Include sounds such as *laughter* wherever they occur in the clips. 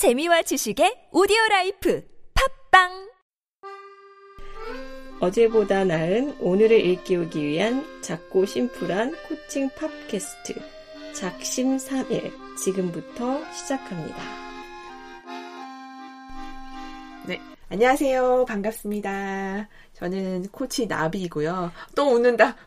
재미와 지식의 오디오 life 팟빵 어제보다 나은 오늘을 일깨우기 위한 작고 심플한 코칭 팝캐스트 작심 3일 지금부터 시작합니다. 네, 안녕하세요. 반갑습니다. 저는 코치 나비이고요. 또 웃는다. *laughs*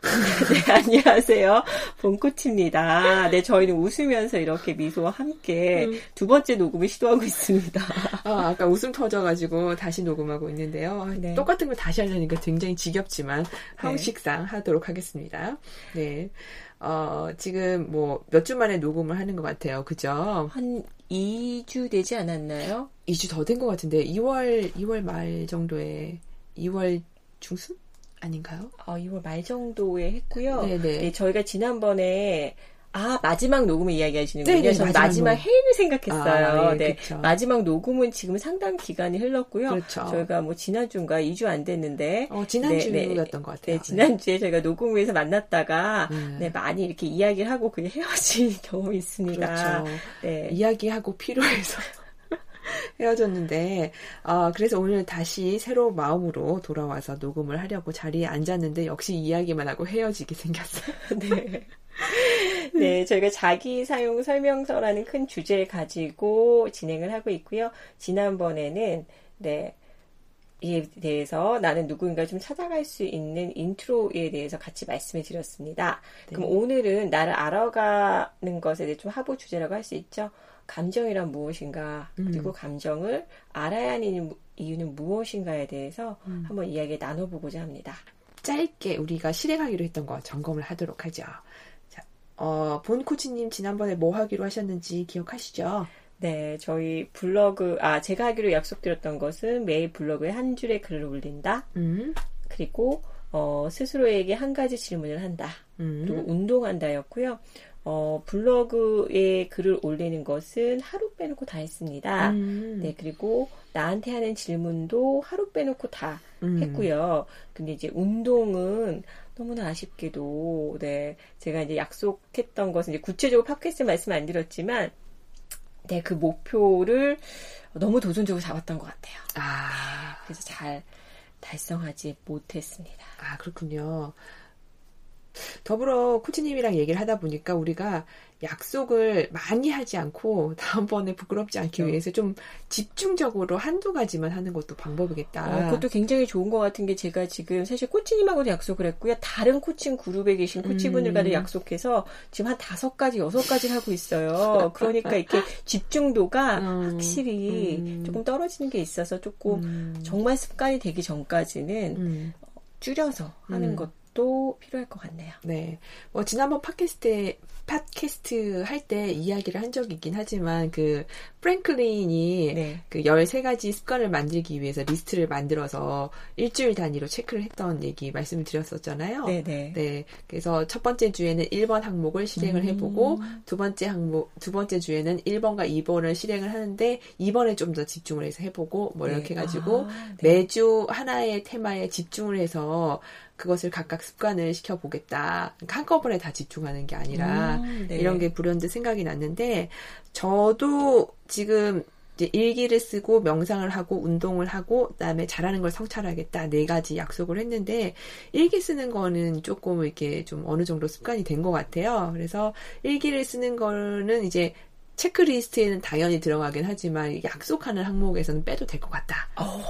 네, 안녕하세요. 본코치입니다. 네, 저희는 웃으면서 이렇게 미소와 함께 음. 두 번째 녹음을 시도하고 있습니다. 아, 아까 웃음 터져가지고 다시 녹음하고 있는데요. 네. 똑같은 걸 다시 하려니까 굉장히 지겹지만 형식상 네. 하도록 하겠습니다. 네. 어, 지금 뭐 몇 주 만에 녹음을 하는 것 같아요. 그죠? 한 2주 되지 않았나요? 2주 더 된 것 같은데 2월 2월 말 정도에 2월 중순 아닌가요? 어, 2월 말 정도에 했고요. 네네. 네, 저희가 지난번에 아 마지막 녹음을 이야기하시는군요. 네네, 마지막, 마지막 회의를 생각했어요. 아, 네, 네. 마지막 녹음은 지금 상당 기간이 흘렀고요. 그렇죠. 저희가 뭐 지난주인가 2주 안 됐는데 어, 지난주였던 네, 네, 것 같아요. 네, 지난주에 저희가 녹음을 해서 만났다가 많이 이렇게 이야기를 하고 그냥 헤어진 *laughs* 경험이 있습니다. 그렇죠. 네. 이야기하고 피로해서 *laughs* 헤어졌는데, 어, 그래서 오늘 다시 새로운 마음으로 돌아와서 녹음을 하려고 자리에 앉았는데, 역시 이야기만 하고 헤어지게 생겼어요. *laughs* 네. *laughs* 네, 저희가 자기 사용 설명서라는 큰 주제를 가지고 진행을 하고 있고요. 지난번에는, 네, 이에 대해서 나는 누구인가 좀 찾아갈 수 있는 intro에 대해서 같이 말씀을 드렸습니다. 네. 그럼 오늘은 나를 알아가는 것에 대해 좀 하부 주제라고 할 수 있죠. 감정이란 무엇인가 그리고 음. 감정을 알아야 하는 이유는 무엇인가에 대해서 음. 한번 이야기 나눠보고자 합니다. 짧게 우리가 실행하기로 했던 거 점검을 하도록 하죠. 자, 어, 본 코치님 지난번에 뭐 하기로 하셨는지 기억하시죠? 네, 저희 블로그, 아, 제가 하기로 약속드렸던 것은 매일 블로그에 한 줄의 글을 올린다. 음. 그리고, 어, 스스로에게 한 가지 질문을 한다. 음. 그리고 운동한다였고요. 어, 블로그에 글을 올리는 것은 하루 빼놓고 다 했습니다. 음. 네, 그리고 나한테 하는 질문도 하루 빼놓고 다 음. 했고요. 근데 이제 운동은 너무나 아쉽게도, 네, 제가 이제 약속했던 것은 이제 구체적으로 팟캐스트 말씀 안 드렸지만, 네, 그 목표를 너무 도전적으로 잡았던 것 같아요. 아. 네, 그래서 잘 달성하지 못했습니다. 아, 그렇군요. 더불어 코치님이랑 얘기를 하다 보니까 우리가 약속을 많이 하지 않고 *laughs* 다음번에 부끄럽지 않기 그렇죠. 위해서 좀 집중적으로 한두 가지만 하는 것도 방법이겠다. 어, 그것도 굉장히 좋은 것 같은 게 제가 지금 사실 코치님하고도 약속을 했고요. 다른 코칭 그룹에 계신 코치분들과도 음. 약속해서 지금 한 다섯 가지, 여섯 가지를 하고 있어요. *laughs* 그러니까 이렇게 집중도가 음. 확실히 음. 조금 떨어지는 게 있어서 조금 음. 정말 습관이 되기 전까지는 음. 줄여서 하는 음. 것도 필요할 것 같네요. 네. 뭐 지난번 팟캐스트에 팟캐스트 할 때 이야기를 한 적이 있긴 하지만 그 프랭클린이 네. 그 13가지 습관을 만들기 위해서 리스트를 만들어서 일주일 단위로 체크를 했던 얘기 말씀을 드렸었잖아요. 네, 네. 네. 그래서 첫 번째 주에는 1번 항목을 실행을 음. 해 보고 두 번째 항목 두 번째 주에는 1번과 2번을 실행을 하는데 2번에 좀 더 집중을 해서 해 보고 뭐 이렇게 네. 해가지고 아, 네. 매주 하나의 테마에 집중을 해서 그것을 각각 습관을 시켜보겠다. 그러니까 한꺼번에 다 집중하는 게 아니라 음, 네. 이런 게 불현듯 생각이 났는데 저도 지금 이제 일기를 쓰고 명상을 하고 운동을 하고 그다음에 잘하는 걸 성찰하겠다 네 가지 약속을 했는데 일기 쓰는 거는 조금 이렇게 좀 어느 정도 습관이 된 것 같아요. 그래서 일기를 쓰는 거는 이제 체크리스트에는 당연히 들어가긴 하지만 약속하는 항목에서는 빼도 될 것 같다. 어,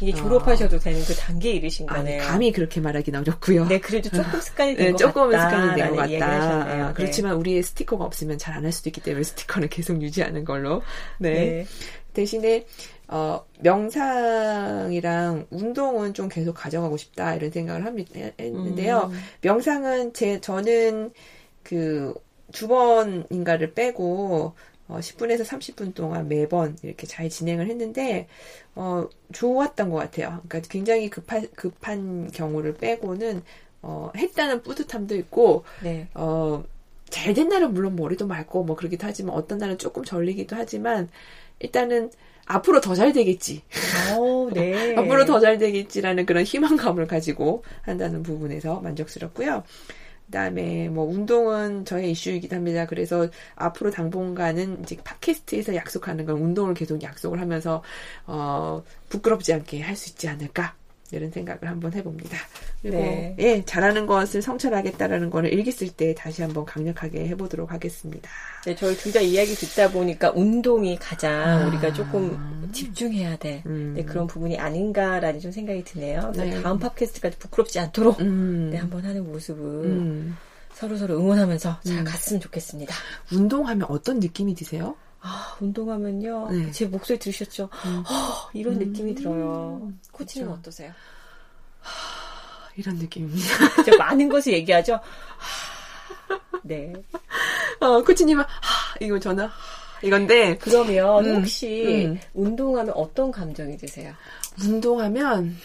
이게 졸업하셔도 어. 되는 그 단계에 이르신 거네요. 아니, 감히 그렇게 말하기는 어렵고요. 네, 그래도 조금 습관이 된것 네, 조금 같다. 습관이 된 것 같다. 아, 네. 그렇지만 우리의 스티커가 없으면 잘 안 할 수도 있기 때문에 스티커는 계속 유지하는 걸로. 네. 네. 대신에 어, 명상이랑 운동은 좀 계속 가져가고 싶다 이런 생각을 합니다. 했는데요. 음. 명상은 제 저는 그 두 번인가를 빼고 어, 10분에서 30분 동안 매번 이렇게 잘 진행을 했는데, 어, 좋았던 것 같아요. 그러니까 굉장히 급한, 급한 경우를 빼고는, 어, 했다는 뿌듯함도 있고, 네. 어, 잘 된 날은 물론 머리도 맑고 뭐 그러기도 하지만 어떤 날은 조금 절리기도 하지만, 일단은 앞으로 더 잘 되겠지. 오, 네. *laughs* 앞으로 더 잘 되겠지라는 그런 희망감을 가지고 한다는 부분에서 만족스럽고요. 그다음에 뭐 운동은 저의 이슈이기도 합니다. 그래서 앞으로 당분간은 이제 팟캐스트에서 약속하는 건 운동을 계속 약속을 하면서 어 부끄럽지 않게 할 수 있지 않을까 이런 생각을 한번 해봅니다. 그리고 네. 예 잘하는 것을 성찰하겠다라는 거를 일기 쓸 때 다시 한번 강력하게 해보도록 하겠습니다. 네, 저희 둘 다 이야기 듣다 보니까 운동이 가장 아. 우리가 조금 집중해야 돼 음. 네, 그런 부분이 아닌가라는 좀 생각이 드네요. 네. 다음 팟캐스트까지 부끄럽지 않도록 음. 네, 한번 하는 모습을 음. 서로 서로 응원하면서 잘 음. 갔으면 좋겠습니다. 운동하면 어떤 느낌이 드세요? 아, 운동하면요. 네. 제 목소리 들으셨죠? 음. 어, 이런 느낌이 들어요. 코치는 그렇죠. 어떠세요? 하, 이런 느낌입니다. *laughs* 저 많은 것을 얘기하죠. 하, 네. 어, 코치님은 하, 이거 저는 이건데 그러면 음, 혹시 음. 운동하면 어떤 감정이 드세요? 운동하면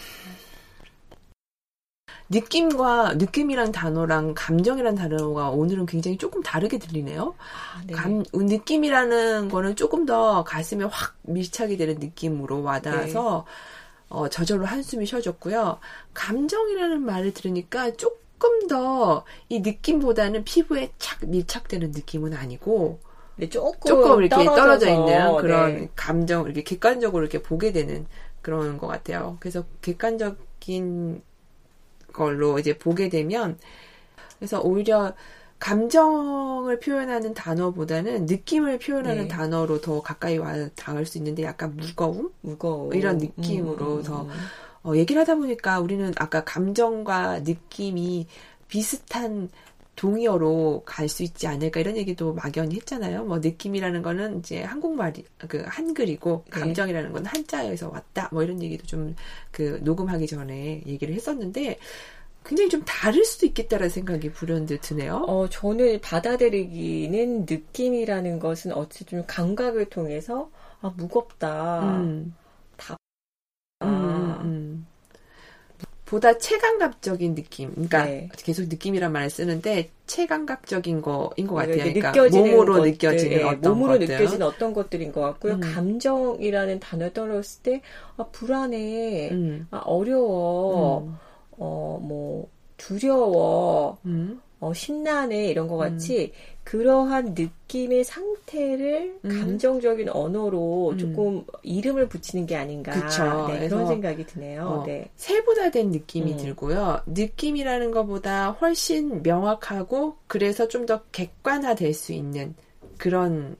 느낌과 느낌이란 단어랑 감정이란 단어가 오늘은 굉장히 조금 다르게 들리네요. 아, 네. 감, 느낌이라는 거는 조금 더 가슴에 확 밀착이 되는 느낌으로 와닿아서 네. 어, 저절로 한숨이 쉬어졌고요. 감정이라는 말을 들으니까 조금 더 이 느낌보다는 피부에 착 밀착되는 느낌은 아니고 네, 조금, 조금 이렇게 떨어져서, 떨어져 있는 그런 네. 감정, 이렇게 객관적으로 이렇게 보게 되는 그런 것 같아요. 그래서 객관적인 걸로 이제 보게 되면 그래서 오히려 감정을 표현하는 단어보다는 느낌을 표현하는 네. 단어로 더 가까이 와 닿을 수 있는데 약간 무거움, 무거움 이런 느낌으로 음, 더 음, 음. 어, 얘기를 하다 보니까 우리는 아까 감정과 느낌이 비슷한 동의어로 갈 수 있지 않을까 이런 얘기도 막연히 했잖아요. 뭐 느낌이라는 거는 이제 한국말이 그 한글이고 네. 감정이라는 건 한자에서 왔다. 뭐 이런 얘기도 좀 그 녹음하기 전에 얘기를 했었는데 굉장히 좀 다를 수도 있겠다라는 생각이 불현듯 드네요. 어, 저는 받아들이기는 느낌이라는 것은 어찌든 감각을 통해서 아 무겁다. 음. 다. 음, 아. 음. 보다 체감각적인 느낌. 그러니까 네. 계속 느낌이란 말을 쓰는데 체감각적인 거인 것 같아요. 그러니까 몸으로 것들, 느껴지는 네, 어떤 몸으로 것들. 느껴지는 어떤 것들인 것 같고요. 음. 감정이라는 단어 떨어졌을 때 아, 불안해, 음. 아, 어려워, 음. 어뭐 두려워, 음. 어, 심란해 이런 것 같이 음. 그러한 느낌의 상태를 음. 감정적인 언어로 음. 조금 이름을 붙이는 게 아닌가 네, 그런 생각이 드네요. 어, 네. 세분화된 느낌이 음. 들고요. 느낌이라는 것보다 훨씬 명확하고 그래서 좀 더 객관화될 수 있는 그런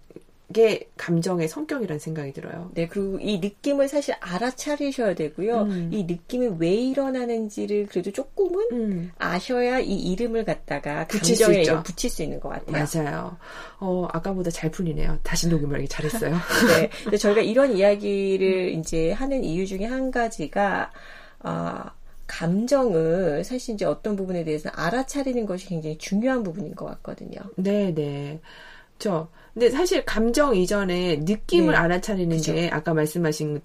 게 감정의 성격이라는 생각이 들어요. 네, 그리고 이 느낌을 사실 알아차리셔야 되고요. 음. 이 느낌이 왜 일어나는지를 그래도 조금은 음. 아셔야 이 이름을 갖다가 감정에 붙일, 붙일 수 있는 것 같아요. 맞아요. 어, 아까보다 잘 풀리네요. 다시 녹음을 하기 잘했어요. *laughs* 네. 근데 저희가 이런 이야기를 이제 하는 이유 중에 한 가지가, 아, 감정을 사실 이제 어떤 부분에 대해서 알아차리는 것이 굉장히 중요한 부분인 것 같거든요. 네, 네. 저 근데 사실 감정 이전에 느낌을 네. 알아차리는 그쵸. 게 아까 말씀하신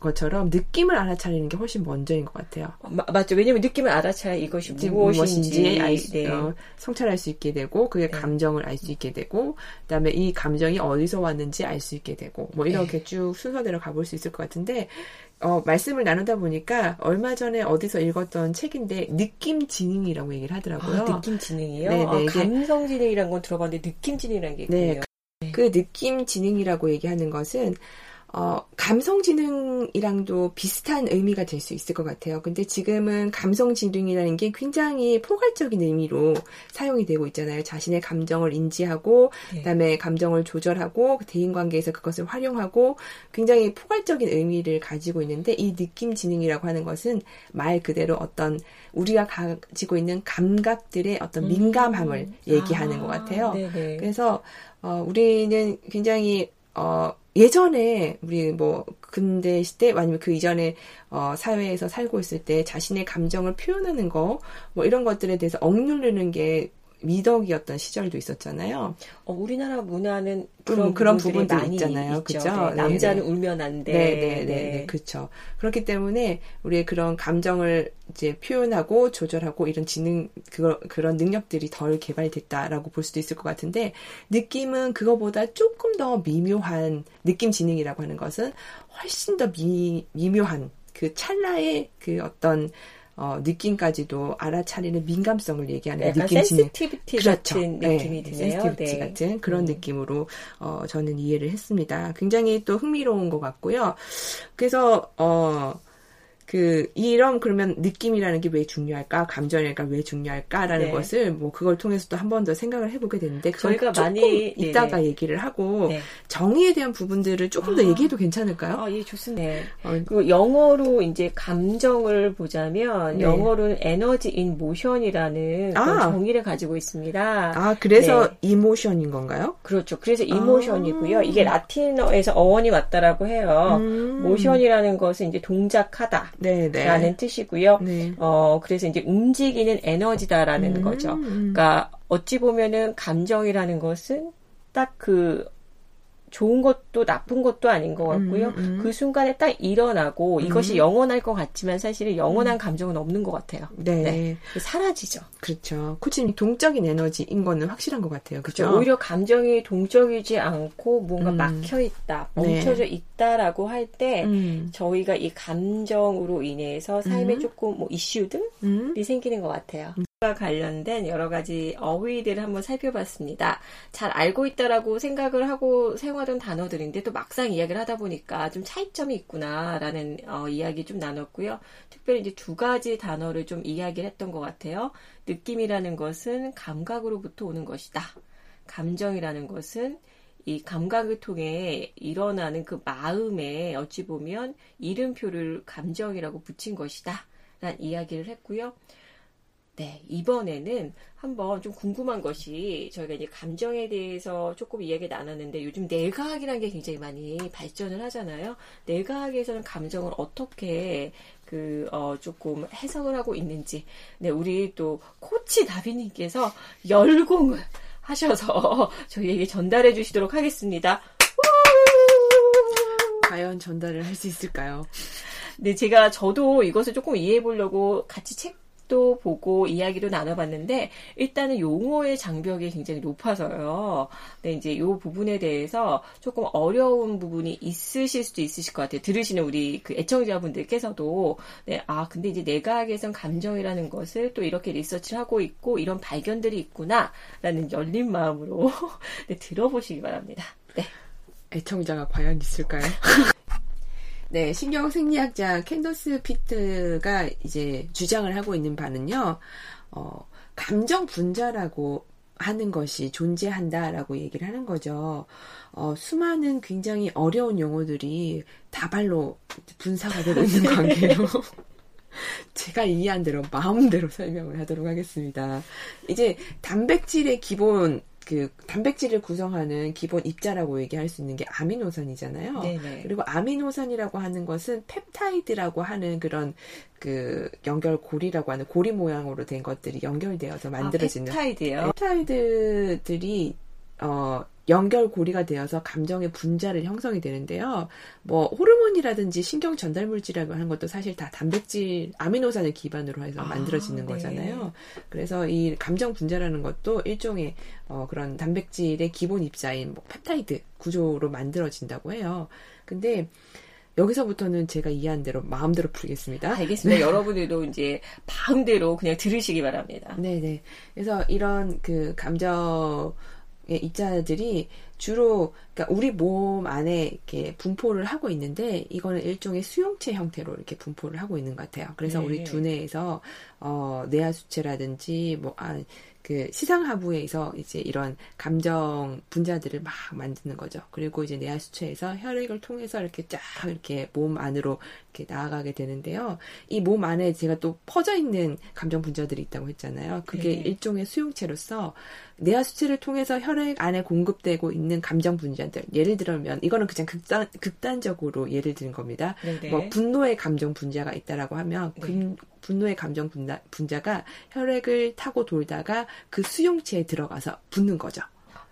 것처럼 느낌을 알아차리는 게 훨씬 먼저인 것 같아요. 마, 맞죠. 왜냐면 느낌을 알아차야 이것이 무엇인지, 알 수, 네. 어, 성찰할 수 있게 되고 그게 네. 감정을 알 수 있게 되고 그다음에 이 감정이 어디서 왔는지 알 수 있게 되고 뭐 이렇게 네. 쭉 순서대로 가볼 수 있을 것 같은데 어, 말씀을 나누다 보니까 얼마 전에 어디서 읽었던 책인데 느낌 지능이라고 얘기를 하더라고요. 아, 느낌 지능이요? 네네. 아, 감성 지능이라는 건 들어봤는데 느낌 지능이라는 게 네, 있군요. 네. 그 느낌 지능이라고 얘기하는 것은 어, 감성지능이랑도 비슷한 의미가 될 수 있을 것 같아요. 근데 지금은 감성지능이라는 게 굉장히 포괄적인 의미로 사용이 되고 있잖아요. 자신의 감정을 인지하고, 네. 그다음에 감정을 조절하고, 그 대인관계에서 그것을 활용하고, 굉장히 포괄적인 의미를 가지고 있는데, 이 느낌지능이라고 하는 것은 말 그대로 어떤 우리가 가지고 있는 감각들의 어떤 음. 민감함을 음. 얘기하는 아, 것 같아요. 네네. 그래서 어, 우리는 굉장히 어, 예전에 우리 뭐 근대 시대 아니면 그 이전에 어 사회에서 살고 있을 때 자신의 감정을 표현하는 거 뭐 이런 것들에 대해서 억누르는 게 미덕이었던 시절도 있었잖아요. 어, 우리나라 문화는 그런, 음, 그런 부분들이 많이 있잖아요. 그죠? 네, 남자는 네네. 울면 안 돼. 네, 네, 네, 그렇죠. 그렇기 때문에 우리의 그런 감정을 이제 표현하고 조절하고 이런 지능 그 그런 능력들이 덜 개발됐다라고 볼 수도 있을 것 같은데 느낌은 그거보다 조금 더 미묘한 느낌 지능이라고 하는 것은 훨씬 더 미, 미묘한 그 찰나의 그 어떤 어, 느낌까지도 알아차리는 민감성을 얘기하는 느낌 sensitivity 그렇죠. 같은 네, 느낌이 네, 드네요. sensitivity 네. 같은 그런 음. 느낌으로 어, 저는 이해를 했습니다. 굉장히 또 흥미로운 것 같고요. 그래서 어. 그 이런 그러면 느낌이라는 게 왜 중요할까 감정이랄까 왜 중요할까라는 네. 것을 뭐 그걸 통해서 또한번 더 생각을 해보게 되는데 저희가 많이 이따가 네네. 얘기를 하고 네. 정의에 대한 부분들을 조금 더 아. 얘기해도 괜찮을까요? 아, 예, 좋습니다. 네. 어, 그 영어로 이제 감정을 보자면 네. 영어로는 에너지 인 모션이라는 아. 정의를 가지고 있습니다. 아, 그래서 이모션인 건가요? 그렇죠. 그래서 이모션이고요. 아. 이게 라틴어에서 어원이 왔다라고 해요. 음. 모션이라는 것은 이제 동작하다. 네네. 네. 라는 뜻이고요. 네. 어, 그래서 이제 움직이는 에너지다라는 음, 거죠. 그러니까 어찌 보면은 감정이라는 것은 딱그 좋은 것도 나쁜 것도 아닌 것 같고요. 음, 음. 그 순간에 딱 일어나고 음. 이것이 영원할 것 같지만 사실은 영원한 음. 감정은 없는 것 같아요. 네. 네. 사라지죠. 그렇죠. 코치님 동적인 에너지인 거는 확실한 것 같아요. 그렇죠. 오히려 감정이 동적이지 않고 뭔가 음. 막혀 있다, 멈춰져 네. 있다라고 할때 음. 저희가 이 감정으로 인해서 삶에 조금 뭐 이슈들이 생기는 것 같아요. 과 관련된 여러 가지 어휘들을 한번 살펴봤습니다. 잘 알고 있다라고 생각을 하고 사용하던 단어들인데 또 막상 이야기를 하다 보니까 좀 차이점이 있구나라는 어, 이야기 좀 나눴고요. 특별히 이제 두 가지 단어를 좀 이야기를 했던 것 같아요. 느낌이라는 것은 감각으로부터 오는 것이다. 감정이라는 것은 이 감각을 통해 일어나는 그 마음에 어찌 보면 이름표를 감정이라고 붙인 것이다. 라는 이야기를 했고요. 네, 이번에는 한번 좀 궁금한 것이 저희가 이제 감정에 대해서 조금 이야기 나눴는데 요즘 뇌과학이라는 게 굉장히 많이 발전을 하잖아요. 뇌과학에서는 감정을 어떻게 그, 어, 조금 해석을 하고 있는지. 네, 우리 또 코치 다비님께서 열공을 하셔서 *laughs* 저희에게 전달해 주시도록 하겠습니다. 과연 전달을 할 수 있을까요? 네, 제가 저도 이것을 조금 이해해 보려고 같이 책 책도 보고 이야기도 나눠봤는데 일단은 용어의 장벽이 굉장히 높아서요. 네, 이제 이 부분에 대해서 조금 어려운 부분이 있으실 수도 있으실 것 같아요. 들으시는 우리 그 애청자분들께서도 네, 아 근데 이제 내각에선 감정이라는 것을 또 이렇게 리서치를 하고 있고 이런 발견들이 있구나라는 열린 마음으로 *laughs* 네, 들어보시기 바랍니다. 네. 애청자가 과연 있을까요? *laughs* 네, 신경 생리학자 캔더스 피트가 이제 주장을 하고 있는 바는요, 어, 감정 분자라고 하는 것이 존재한다라고 얘기를 하는 거죠. 어, 수많은 굉장히 어려운 용어들이 다발로 분사가 되고 있는 관계로 *laughs* 제가 이해한 대로 마음대로 설명을 하도록 하겠습니다. 이제 단백질의 기본 그 단백질을 구성하는 기본 입자라고 얘기할 수 있는 게 아미노산이잖아요. 네네. 그리고 아미노산이라고 하는 것은 펩타이드라고 하는 그런 그 연결 고리라고 하는 고리 모양으로 된 것들이 연결되어서 아, 만들어지는 아, 펩타이드요? 펩타이드들이 어 연결고리가 되어서 감정의 분자를 형성이 되는데요. 뭐 호르몬이라든지 신경 전달 물질이라고 하는 것도 사실 다 단백질 아미노산을 기반으로 해서 아, 만들어지는 아, 네. 거잖아요. 그래서 이 감정 분자라는 것도 일종의 어, 그런 단백질의 기본 입자인 뭐 펩타이드 구조로 만들어진다고 해요. 근데 여기서부터는 제가 이해한 대로 마음대로 풀겠습니다. 알겠습니다. 네. 여러분들도 이제 마음대로 그냥 들으시기 바랍니다. 네네. 그래서 이런 그 감정 입자들이 주로 그러니까 우리 몸 안에 이렇게 분포를 하고 있는데 이거는 일종의 수용체 형태로 이렇게 분포를 하고 있는 것 같아요. 그래서 네. 우리 두뇌에서 어 뇌하수체라든지 뭐 아, 그 시상하부에서 이제 이런 감정 분자들을 막 만드는 거죠. 그리고 이제 뇌하수체에서 혈액을 통해서 이렇게 쫙 이렇게 몸 안으로 이렇게 나아가게 되는데요. 이 몸 안에 제가 또 퍼져 있는 감정 분자들이 있다고 했잖아요. 그게 네. 일종의 수용체로서 뇌하수체를 통해서 혈액 안에 공급되고 있는 감정 분자들. 예를 들면 이거는 그냥 극단 극단적으로 예를 드는 겁니다. 네. 뭐 분노의 감정 분자가 있다라고 하면 네. 분노의 감정 분자, 분자 가 혈액을 타고 돌다가 그 수용체에 들어가서 붙는 거죠.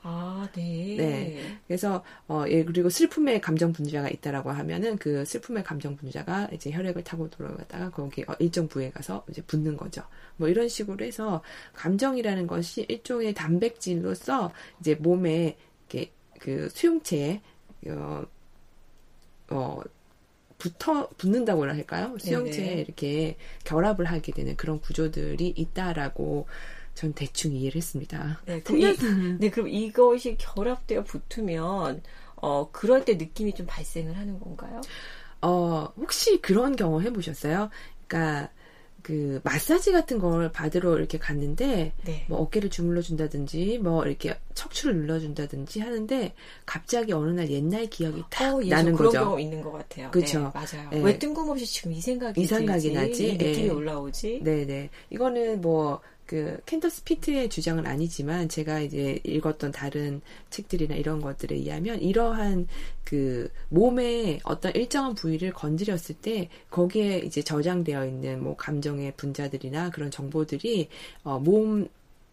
아, 네. 네. 그래서 어 예, 그리고 슬픔의 감정 분자가 있다라고 하면은 그 슬픔의 감정 분자가 이제 혈액을 타고 돌아갔다가 거기 어, 일정 부위에 가서 이제 붙는 거죠. 뭐 이런 식으로 해서 감정이라는 것이 일종의 단백질로서 이제 몸에 이렇게 그 수용체에 어, 어 붙어 붙는다고 할까요? 수용체에. 이렇게 결합을 하게 되는 그런 구조들이 있다라고 전 대충 이해를 했습니다. 네, *laughs* 그럼, 이, 네, 그럼 이것이 결합되어 붙으면 어 그럴 때 느낌이 좀 발생을 하는 건가요? 어 혹시 그런 경험 해보셨어요? 그러니까 그 마사지 같은 걸 받으러 이렇게 갔는데 네. 뭐 어깨를 주물러 준다든지 뭐 이렇게 척추를 눌러 준다든지 하는데 갑자기 어느 날 옛날 기억이 탁 어, 예, 나는 그런 거죠. 경험 있는 것 같아요. 그렇죠. 네, 맞아요. 네. 왜 뜬금없이 지금 이 생각이 이 생각이 나지? 느낌이 네. 올라오지? 네네. 이거는 뭐 그 캔더스 피트의 주장은 아니지만 제가 이제 읽었던 다른 책들이나 이런 것들에 의하면 이러한 그 몸의 어떤 일정한 부위를 건드렸을 때 거기에 이제 저장되어 있는 뭐 감정의 분자들이나 그런 정보들이 어 몸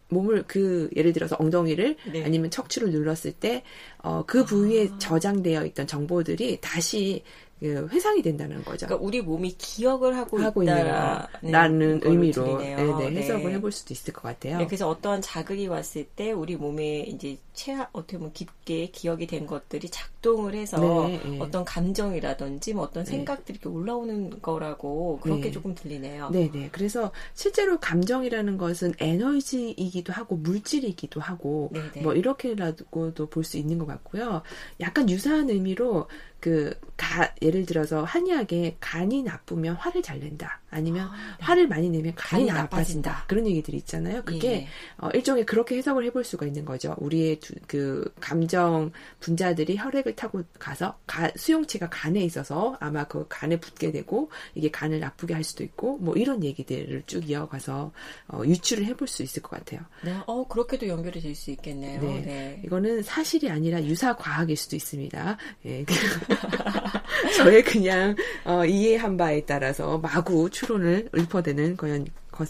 몸을 그 예를 들어서 엉덩이를 네. 아니면 척추를 눌렀을 때어그 부위에 아. 저장되어 있던 정보들이 다시 그 회상이 된다는 거죠. 그러니까 우리 몸이 기억을 하고, 하고 있다라는 의미로 네네, 네, 해석을 네. 해볼 수도 있을 것 같아요. 네, 그래서 어떠한 자극이 왔을 때 우리 몸에 이제 최하 어떻게 보면 깊게 기억이 된 것들이 작동을 해서 네, 네. 어떤 감정이라든지 뭐 어떤 네. 생각들이 이렇게 올라오는 거라고 그렇게 조금 들리네요. 네, 네. 그래서 실제로 감정이라는 것은 에너지이기도 하고 물질이기도 하고 뭐 이렇게라고도 볼 수 있는 것 같고요. 약간 유사한 의미로 그, 가, 예를 들어서 한의학에 간이 나쁘면 화를 잘 낸다. 아니면 아, 네. 화를 많이 내면 간이, 간이 나빠진다. 나빠진다. 그런 얘기들이 있잖아요. 그게 예. 어, 일종의 그렇게 해석을 해볼 수가 있는 거죠. 우리의 두, 그 감정 분자들이 혈액을 타고 가서 가, 수용체가 간에 있어서 아마 그 간에 붙게 되고 이게 간을 나쁘게 할 수도 있고 뭐 이런 얘기들을 쭉 이어가서 어, 유추를 해볼 수 있을 것 같아요. 네, 어 그렇게도 연결이 될 수 있겠네요. 네. 네. 이거는 사실이 아니라 유사 과학일 수도 있습니다. 예. *laughs* *laughs* 저의 그냥 어, 이해한 바에 따라서 마구 추론을 읊어대는 거연, 것,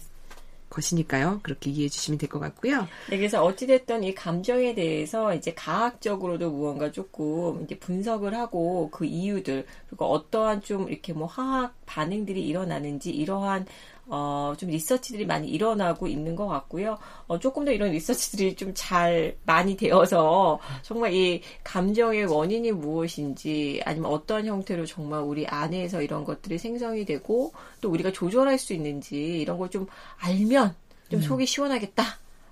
것이니까요. 그렇게 이해해 주시면 될 것 같고요. 네, 그래서 어찌됐든 이 감정에 대해서 이제 과학적으로도 무언가 조금 이제 분석을 하고 그 이유들, 그리고 어떠한 좀 이렇게 뭐 화학 반응들이 일어나는지 이러한 어, 좀 리서치들이 많이 일어나고 있는 것 같고요. 어, 조금 더 이런 리서치들이 좀 잘 많이 되어서 정말 이 감정의 원인이 무엇인지 아니면 어떠한 형태로 정말 우리 안에서 이런 것들이 생성이 되고 또 우리가 조절할 수 있는지 이런 걸 좀 알면 좀 음. 속이 시원하겠다.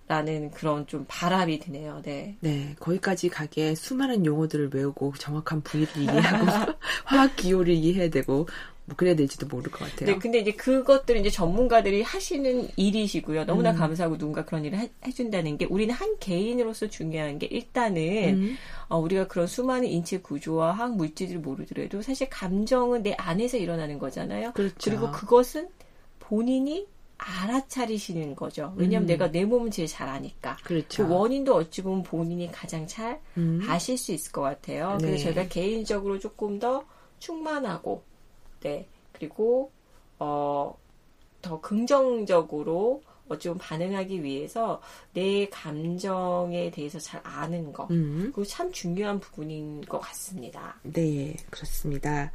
라는 그런 좀 바람이 드네요. 네. 네. 거기까지 가기에 수많은 용어들을 외우고 정확한 부위를 이해하고 *laughs* 화학 기호를 이해해야 되고 뭐 그래야 될지도 모를 것 같아요. 네, 근데 이제 그것들은 이제 전문가들이 하시는 일이시고요. 너무나 음. 감사하고 누군가 그런 일을 해, 해준다는 게 우리는 한 개인으로서 중요한 게 일단은 음. 어, 우리가 그런 수많은 인체 구조와 화학 물질을 모르더라도 사실 감정은 내 안에서 일어나는 거잖아요. 그렇죠. 그리고 그것은 본인이 알아차리시는 거죠. 왜냐하면 음. 내가 내 몸은 제일 잘 아니까. 그렇죠. 그 원인도 어찌 보면 본인이 가장 잘 음. 아실 수 있을 것 같아요. 네. 그래서 저희가 개인적으로 조금 더 충만하고 때 그리고 어, 더 긍정적으로 어찌 반응하기 위해서 내 감정에 대해서 잘 아는 거 음. 그거 참 중요한 부분인 것 같습니다. 네, 그렇습니다.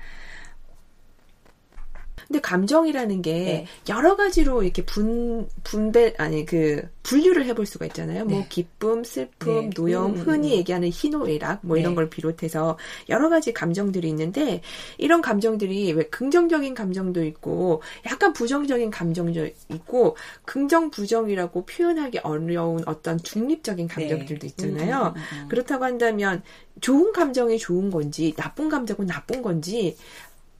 근데 감정이라는 게 네. 여러 가지로 이렇게 분 분배 아니 그 분류를 해볼 수가 있잖아요. 뭐 네. 뭐 기쁨, 슬픔, 네. 노염, 음, 음, 흔히 음. 얘기하는 희노애락 뭐 이런 네. 걸 비롯해서 여러 가지 감정들이 있는데 이런 감정들이 왜 긍정적인 감정도 있고 약간 부정적인 감정도 있고 긍정 부정이라고 표현하기 어려운 어떤 중립적인 네. 감정들도 있잖아요. 음, 음, 그렇다고 한다면 좋은 감정이 좋은 건지 나쁜 감정은 나쁜 건지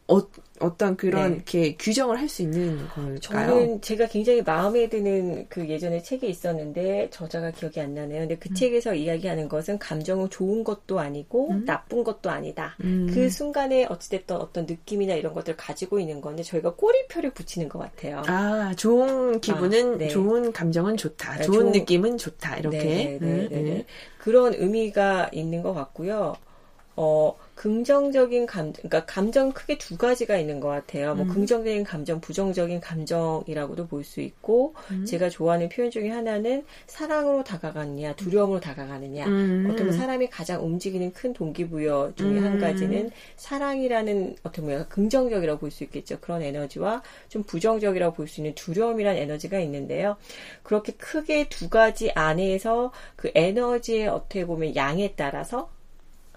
어, 어떤 그런 네. 이렇게 규정을 할 수 있는 걸까요? 저는 제가 굉장히 마음에 드는 그 예전에 책이 있었는데 저자가 기억이 안 나네요. 근데 그 음. 책에서 이야기하는 것은 감정은 좋은 것도 아니고 음? 나쁜 것도 아니다. 음. 그 순간에 어찌됐던 어떤 느낌이나 이런 것들을 가지고 있는 건데 저희가 꼬리표를 붙이는 것 같아요. 아, 좋은 기분은 아, 네. 좋은 감정은 좋다. 네, 좋은, 좋은, 느낌은 좋다. 이렇게 네, 네, 네, 네, 네. 그런 의미가 있는 것 같고요. 어, 긍정적인 감, 그러니까 감정 크게 두 가지가 있는 것 같아요. 뭐 음. 긍정적인 감정, 부정적인 감정이라고도 볼 수 있고, 음. 제가 좋아하는 표현 중에 하나는 사랑으로 다가가느냐, 두려움으로 다가가느냐. 음. 어떻게 보면 사람이 가장 움직이는 큰 동기부여 중에 한 음. 가지는 사랑이라는 어떻게 보면 긍정적이라고 볼 수 있겠죠. 그런 에너지와 좀 부정적이라고 볼 수 있는 두려움이라는 에너지가 있는데요. 그렇게 크게 두 가지 안에서 그 에너지의 어떻게 보면 양에 따라서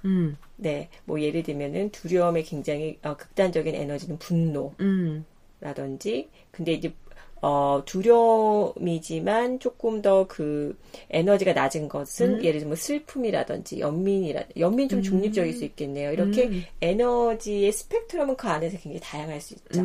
음. 네, 뭐 예를 들면은 두려움의 굉장히 어, 극단적인 에너지는 분노라든지, 음. 근데 이제 어, 두려움이지만 조금 더 그 에너지가 낮은 것은 음. 예를 들면 슬픔이라든지 연민이라 연민 좀 중립적일 음. 수 있겠네요. 이렇게 음. 에너지의 스펙트럼은 그 안에서 굉장히 다양할 수 있죠.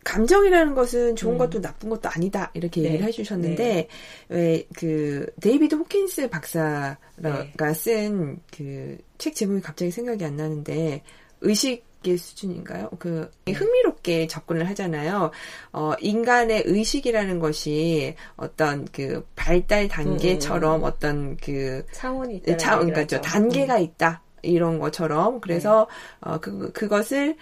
음. 감정이라는 것은 좋은 음. 것도 나쁜 것도 아니다 이렇게 네. 얘기를 해주셨는데 네. 왜그 데이비드 호킨스 박사가 네. 쓴그 책 제목이 갑자기 생각이 안 나는데 의식 의 수준인가요? 그 네. 흥미롭게 접근을 하잖아요. 어, 인간의 의식이라는 것이 어떤 그 발달 단계처럼 음. 어떤 그 차원이 있다. 차, 그러니까 저 단계가 음. 있다. 이런 것처럼 그래서 네. 어, 그 그것을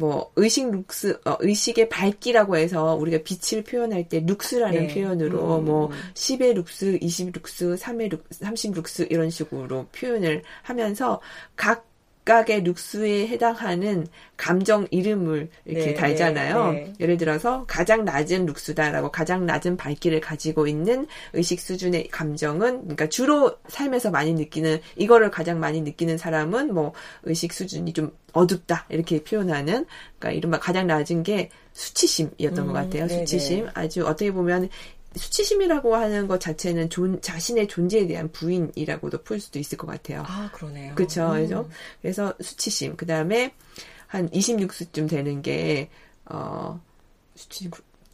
뭐 의식 룩스 어, 의식의 밝기라고 해서 우리가 빛을 표현할 때 룩스라는 네. 표현으로 음. 뭐 10의 룩스, 20 룩스, 3의 룩스, 30 룩스 이런 식으로 표현을 하면서 각 각각의 룩스에 해당하는 감정 이름을 이렇게 네, 달잖아요. 네, 네. 예를 들어서 가장 낮은 룩스다라고 가장 낮은 밝기를 가지고 있는 의식 수준의 감정은 그러니까 주로 삶에서 많이 느끼는 이거를 가장 많이 느끼는 사람은 뭐 의식 수준이 좀 어둡다 이렇게 표현하는 그러니까 이른바 가장 낮은 게 수치심이었던 음, 것 같아요. 네네. 수치심 아주 어떻게 보면 수치심이라고 하는 것 자체는 존, 자신의 존재에 대한 부인이라고도 풀 수도 있을 것 같아요. 아, 그러네요. 그렇죠. 음. 그래서, 그래서 수치심. 그 다음에 한 20 룩스쯤 되는 게, 어, 수치,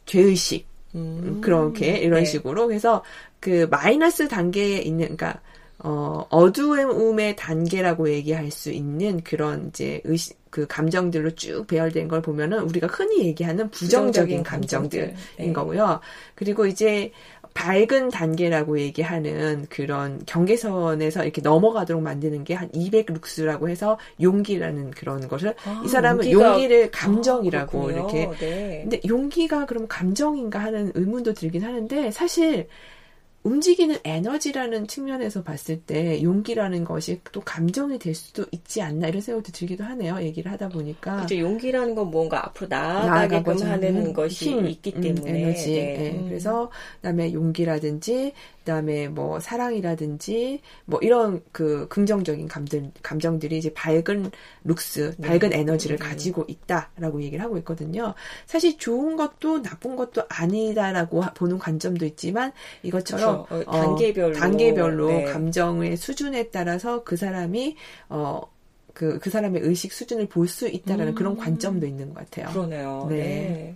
죄의식. 음. 그렇게, 이런 네. 식으로. 그래서 그 마이너스 단계에 있는, 그러니까, 어, 어두움의 단계라고 얘기할 수 있는 그런 이제 의식, 그 감정들로 쭉 배열된 걸 보면은 우리가 흔히 얘기하는 부정적인, 부정적인 감정들인 네. 거고요. 그리고 이제 밝은 단계라고 얘기하는 그런 경계선에서 이렇게 넘어가도록 만드는 게 한 200 룩스라고 해서 용기라는 그런 것을 아, 이 사람은 용기가, 용기를 감정이라고 아, 이렇게 네. 근데 용기가 그럼 감정인가 하는 의문도 들긴 하는데 사실 움직이는 에너지라는 측면에서 봤을 때 용기라는 것이 또 감정이 될 수도 있지 않나 이런 생각도 들기도 하네요. 얘기를 하다 보니까. 이제 용기라는 건 뭔가 앞으로 나아가게끔 하는 것이 힘, 있기 음, 때문에. 음, 에너지. 네. 네. 그래서 그다음에 용기라든지 그다음에 뭐 사랑이라든지 뭐 이런 그 긍정적인 감들 감정들이 이제 밝은 룩스, 네. 밝은 에너지를 네. 가지고 있다라고 얘기를 하고 있거든요. 사실 좋은 것도 나쁜 것도 아니다라고 보는 관점도 있지만 이것처럼 그렇죠. 어, 단계별로 어, 단계별로 네. 감정의 수준에 따라서 그 사람이 어 그, 그 사람의 의식 수준을 볼 수 있다라는 음. 그런 관점도 있는 것 같아요. 그러네요. 네. 네.